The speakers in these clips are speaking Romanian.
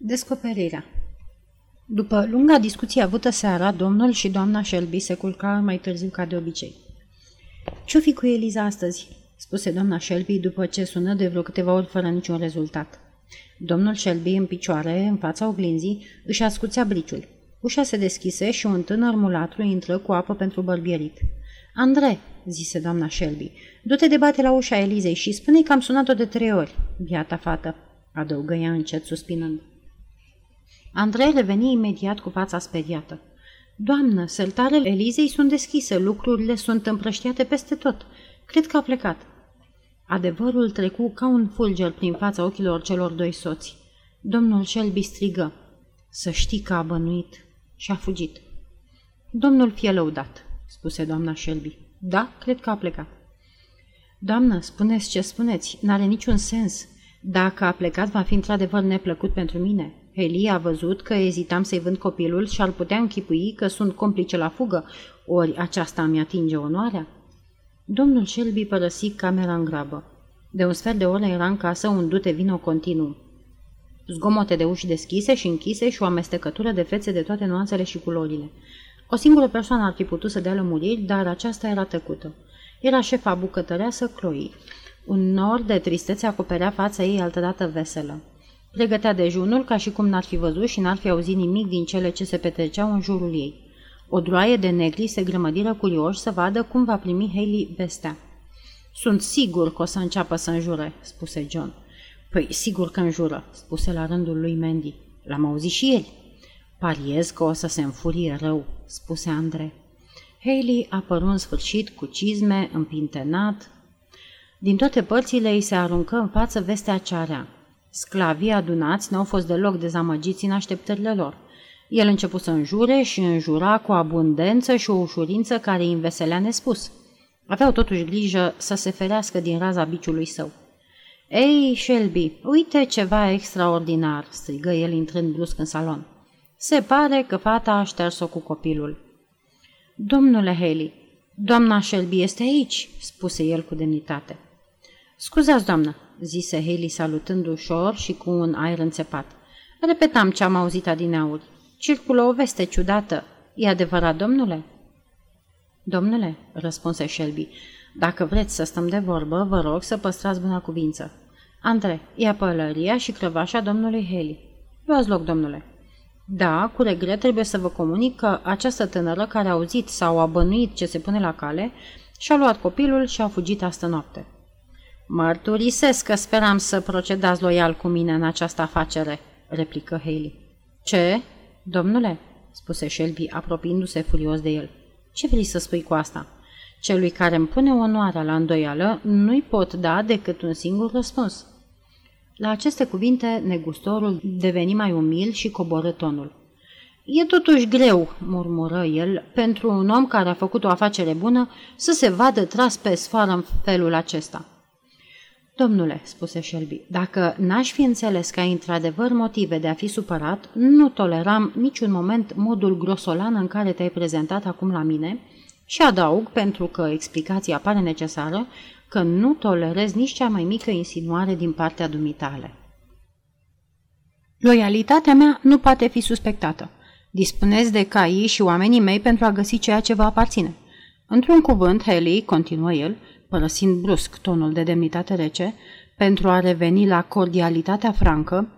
Descoperirea După lunga discuție avută seara, domnul și doamna Shelby se culcară mai târziu ca de obicei. Ce-o fi cu Eliza astăzi?" spuse doamna Shelby după ce sună de vreo câteva ori fără niciun rezultat. Domnul Shelby, în picioare, în fața oglinzii, își ascuțea briciul. Ușa se deschise și un tânăr mulatru intră cu apă pentru bărbierit. Andre, zise doamna Shelby, du-te de bate la ușa Elizei și spune că am sunat-o de trei ori, biata fată, adăugă ea încet suspinând. Andrei reveni imediat cu fața speriată. Doamnă, săltarele Elizei sunt deschise, lucrurile sunt împrăștiate peste tot. Cred că a plecat. Adevărul trecu ca un fulger prin fața ochilor celor doi soți. Domnul Shelby strigă. Să știi că a bănuit și a fugit. Domnul fie lăudat, spuse doamna Shelby. Da, cred că a plecat. Doamnă, spuneți ce spuneți, n-are niciun sens. Dacă a plecat, va fi într-adevăr neplăcut pentru mine. Heli a văzut că ezitam să-i vând copilul și ar putea închipui că sunt complice la fugă, ori aceasta mi atinge onoarea? Domnul Shelby părăsi camera în grabă. De un sfert de oră era în casă un dute vino continuu. Zgomote de uși deschise și închise și o amestecătură de fețe de toate nuanțele și culorile. O singură persoană ar fi putut să dea lămuriri, dar aceasta era tăcută. Era șefa bucătăreasă Chloe. Un nor de tristețe acoperea fața ei altădată veselă. Pregătea dejunul ca și cum n-ar fi văzut și n-ar fi auzit nimic din cele ce se petreceau în jurul ei. O droaie de negri se grămădiră curioși să vadă cum va primi Haley vestea. Sunt sigur că o să înceapă să înjure, spuse John. Păi, sigur că înjură, spuse la rândul lui Mandy. L-am auzit și el. Pariez că o să se înfurie rău, spuse Andre. Haley apăru în sfârșit cu cizme, împintenat. Din toate părțile îi se aruncă în față vestea cearea. Sclavii adunați n-au fost deloc dezamăgiți în așteptările lor. El început să înjure și înjura cu abundență și o ușurință care îi înveselea nespus. Aveau totuși grijă să se ferească din raza biciului său. Ei, Shelby, uite ceva extraordinar!" strigă el intrând brusc în salon. Se pare că fata a șters-o cu copilul. Domnule Haley, doamna Shelby este aici," spuse el cu demnitate. Scuzați, doamnă, zise Haley salutând ușor și cu un aer înțepat. Repetam ce am auzit adineauri. Circulă o veste ciudată. E adevărat, domnule?" Domnule," răspunse Shelby, dacă vreți să stăm de vorbă, vă rog să păstrați buna cuvință. Andre, ia pălăria și crăvașa domnului Haley. Luați loc, domnule." Da, cu regret trebuie să vă comunic că această tânără care a auzit sau a bănuit ce se pune la cale și-a luat copilul și a fugit astă noapte. Mărturisesc că speram să procedați loial cu mine în această afacere, replică Haley. Ce? Domnule, spuse Shelby, apropiindu-se furios de el. Ce vrei să spui cu asta? Celui care îmi pune onoarea la îndoială nu-i pot da decât un singur răspuns. La aceste cuvinte, negustorul deveni mai umil și coborâ tonul. E totuși greu, murmură el, pentru un om care a făcut o afacere bună să se vadă tras pe sfoară în felul acesta. Domnule, spuse Shelby, dacă n-aș fi înțeles că ai într-adevăr motive de a fi supărat, nu toleram niciun moment modul grosolan în care te-ai prezentat acum la mine și adaug, pentru că explicația pare necesară, că nu tolerez nici cea mai mică insinuare din partea dumitale. Loialitatea mea nu poate fi suspectată. Dispuneți de caii și oamenii mei pentru a găsi ceea ce vă aparține. Într-un cuvânt, Haley, continuă el, părăsind brusc tonul de demnitate rece, pentru a reveni la cordialitatea francă,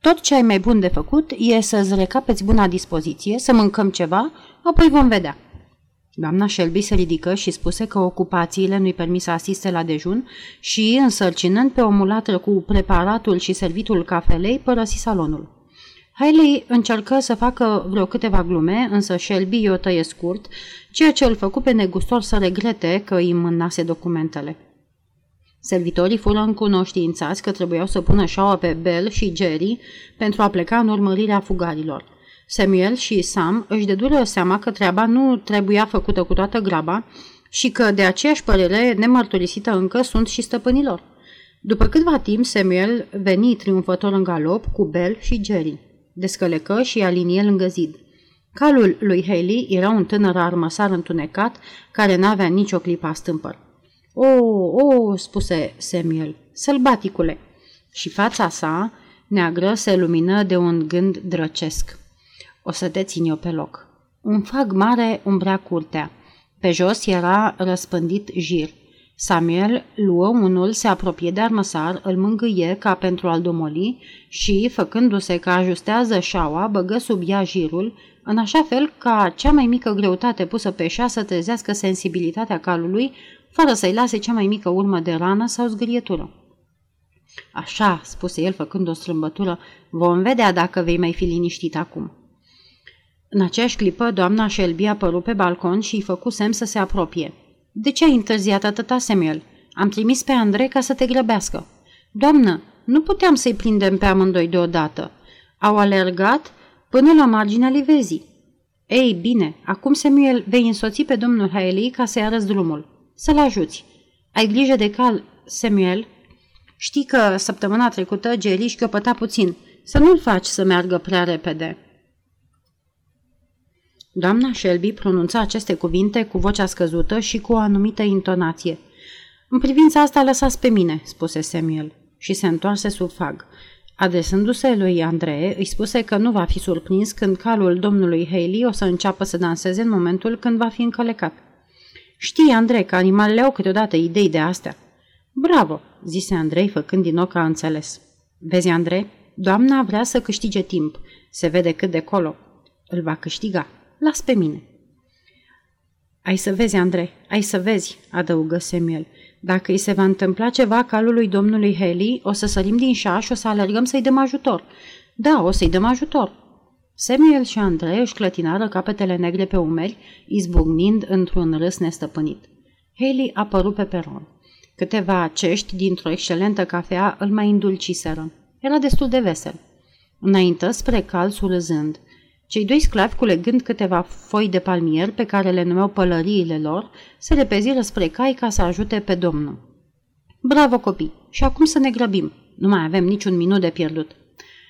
tot ce ai mai bun de făcut e să-ți recapeți buna dispoziție, să mâncăm ceva, apoi vom vedea. Doamna Shelby se ridică și spuse că ocupațiile nu-i permis să asiste la dejun și, însărcinând pe o mulatră cu preparatul și servitul cafelei, părăsi salonul. Hailey încercă să facă vreo câteva glume, însă Shelby o tăie scurt, ceea ce îl făcu pe negustor să regrete că îi mânase documentele. Servitorii fură încunoștințați că trebuiau să pună șaua pe Bell și Jerry pentru a pleca în urmărirea fugarilor. Samuel și Sam își dedură seama că treaba nu trebuia făcută cu toată graba și că de aceeași părere nemărturisită încă sunt și stăpânilor. După câtva timp, Samuel veni triumfător în galop cu Bell și Jerry. Descălecă și alinie lângă zid. Calul lui Haley era un tânăr armăsar întunecat care n-avea nicio clipă a stâmpăr. O, o, spuse Samuel, sălbaticule. Și fața sa neagră se lumină de un gând drăcesc. O să te țin eu pe loc. Un fag mare umbrea curtea. Pe jos era răspândit jir. Samuel luă unul, se apropie de armăsar, îl mângâie ca pentru a-l domoli și, făcându-se că ajustează șaua, băgă sub ea jirul, în așa fel ca cea mai mică greutate pusă pe șa să trezească sensibilitatea calului, fără să-i lase cea mai mică urmă de rană sau zgârietură. Așa, spuse el făcând o strâmbătură, vom vedea dacă vei mai fi liniștit acum. În aceeași clipă, doamna Shelby apărut pe balcon și îi făcu semn să se apropie. De ce ai întârziat atâta, Samuel? Am trimis pe Andrei ca să te grăbească. Doamnă, nu puteam să-i prindem pe amândoi deodată. Au alergat până la marginea livezii. Ei, bine, acum, Samuel, vei însoți pe domnul Haley ca să-i arăți drumul. Să-l ajuți. Ai grijă de cal, Samuel. Știi că săptămâna trecută Jerry șchiopăta puțin. Să nu-l faci să meargă prea repede. Doamna Shelby pronunța aceste cuvinte cu vocea scăzută și cu o anumită intonație. În privința asta lăsați pe mine, spuse Samuel, și se întoarse sub fag. Adresându-se lui Andrei, îi spuse că nu va fi surprins când calul domnului Haley o să înceapă să danseze în momentul când va fi încălecat. Știi, Andrei, că animalele au câteodată idei de astea. Bravo, zise Andrei, făcând din nou ca înțeles. Vezi, Andrei, doamna vrea să câștige timp. Se vede cât de colo. Îl va câștiga. Las pe mine. Ai să vezi, Andrei, ai să vezi, adăugă Samuel. Dacă îi se va întâmpla ceva calului domnului Haley, o să sărim din șaș și o să alergăm să-i dăm ajutor. Da, o să-i dăm ajutor. Samuel și Andrei își clătinară capetele negre pe umeri, izbucnind într-un râs nestăpânit. Haley apărut pe peron. Câteva cești dintr-o excelentă cafea îl mai îndulciseră. Era destul de vesel. Înainte spre cal surâzând. Cei doi sclavi, culegând câteva foi de palmier pe care le numeau pălăriile lor, se repeziră spre cai ca să ajute pe domnul. Bravo, copii! Și acum să ne grăbim. Nu mai avem niciun minut de pierdut.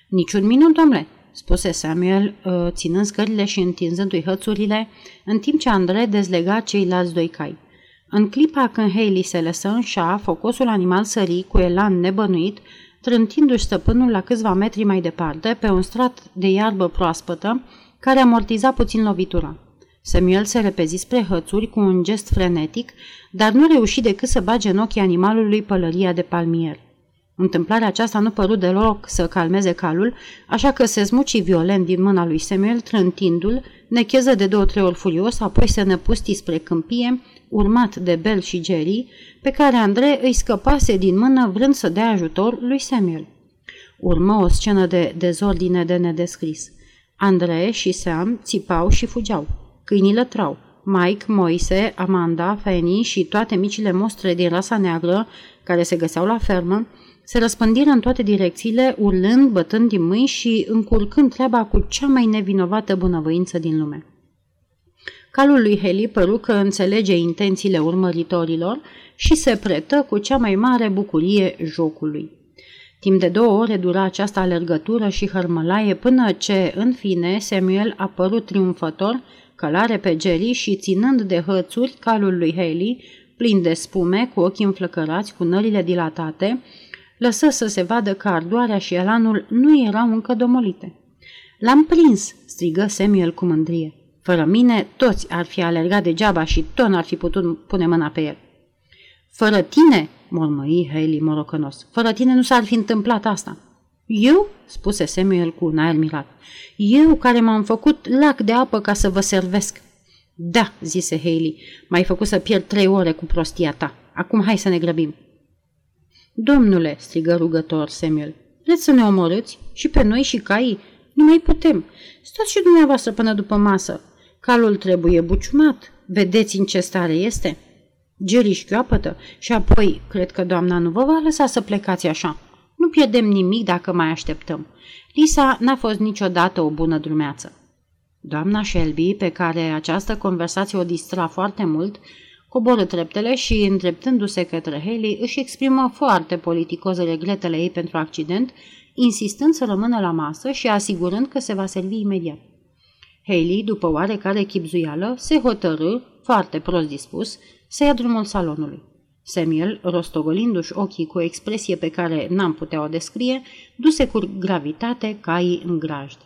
Niciun minut, domnule, spuse Samuel, uh, ținând scările și întinzându-i hățurile, în timp ce Andrei dezlega ceilalți doi cai. În clipa când Haley se lăsă în șa, focosul animal sări cu elan nebănuit, trântindu-și stăpânul la câțiva metri mai departe, pe un strat de iarbă proaspătă, care amortiza puțin lovitura. Samuel se repezi spre hățuri cu un gest frenetic, dar nu reuși decât să bage în ochii animalului pălăria de palmier. Întâmplarea aceasta nu părut deloc să calmeze calul, așa că se zmuci violent din mâna lui Samuel, trântindu-l, necheză de două-trei ori furios, apoi se năpusti spre câmpie, urmat de Bel și Jerry, pe care Andrei îi scăpase din mână vrând să dea ajutor lui Samuel. Urmă o scenă de dezordine de nedescris. Andrei și Sam țipau și fugeau. Câinii lătrau. Mike, Moise, Amanda, Fanny și toate micile mostre din rasa neagră care se găseau la fermă se răspândiră în toate direcțiile, urlând, bătând din mâini și încurcând treaba cu cea mai nevinovată bunăvoință din lume. Calul lui Heli păru că înțelege intențiile urmăritorilor și se pretă cu cea mai mare bucurie jocului. Timp de două ore dura această alergătură și hărmălaie până ce, în fine, Samuel a părut triumfător, călare pe Jerry și ținând de hățuri calul lui Haley, plin de spume, cu ochii înflăcărați, cu nările dilatate, lăsă să se vadă că ardoarea și elanul nu erau încă domolite. L-am prins!" strigă Samuel cu mândrie. Fără mine, toți ar fi alergat degeaba și tot n-ar fi putut pune mâna pe el. Fără tine, mormăi Haley morocănos, fără tine nu s-ar fi întâmplat asta. Eu? spuse Samuel cu un aer mirat. Eu care m-am făcut lac de apă ca să vă servesc. Da, zise Haley, m-ai făcut să pierd trei ore cu prostia ta. Acum hai să ne grăbim. Domnule, strigă rugător Samuel, vreți să ne omorâți? Și pe noi și caii? Nu mai putem. Stați și dumneavoastră până după masă. Calul trebuie buciumat. Vedeți în ce stare este? Jerry șchioapătă și apoi cred că doamna nu vă va lăsa să plecați așa. Nu pierdem nimic dacă mai așteptăm. Lisa n-a fost niciodată o bună drumeață. Doamna Shelby, pe care această conversație o distra foarte mult, coboră treptele și, îndreptându-se către Haley, își exprimă foarte politicos regretele ei pentru accident, insistând să rămână la masă și asigurând că se va servi imediat. Haley, după oarecare chipzuială, se hotărâ, foarte prost dispus, să ia drumul salonului. Samuel, rostogolindu-și ochii cu o expresie pe care n-am putea o descrie, duse cu gravitate caii în grajd.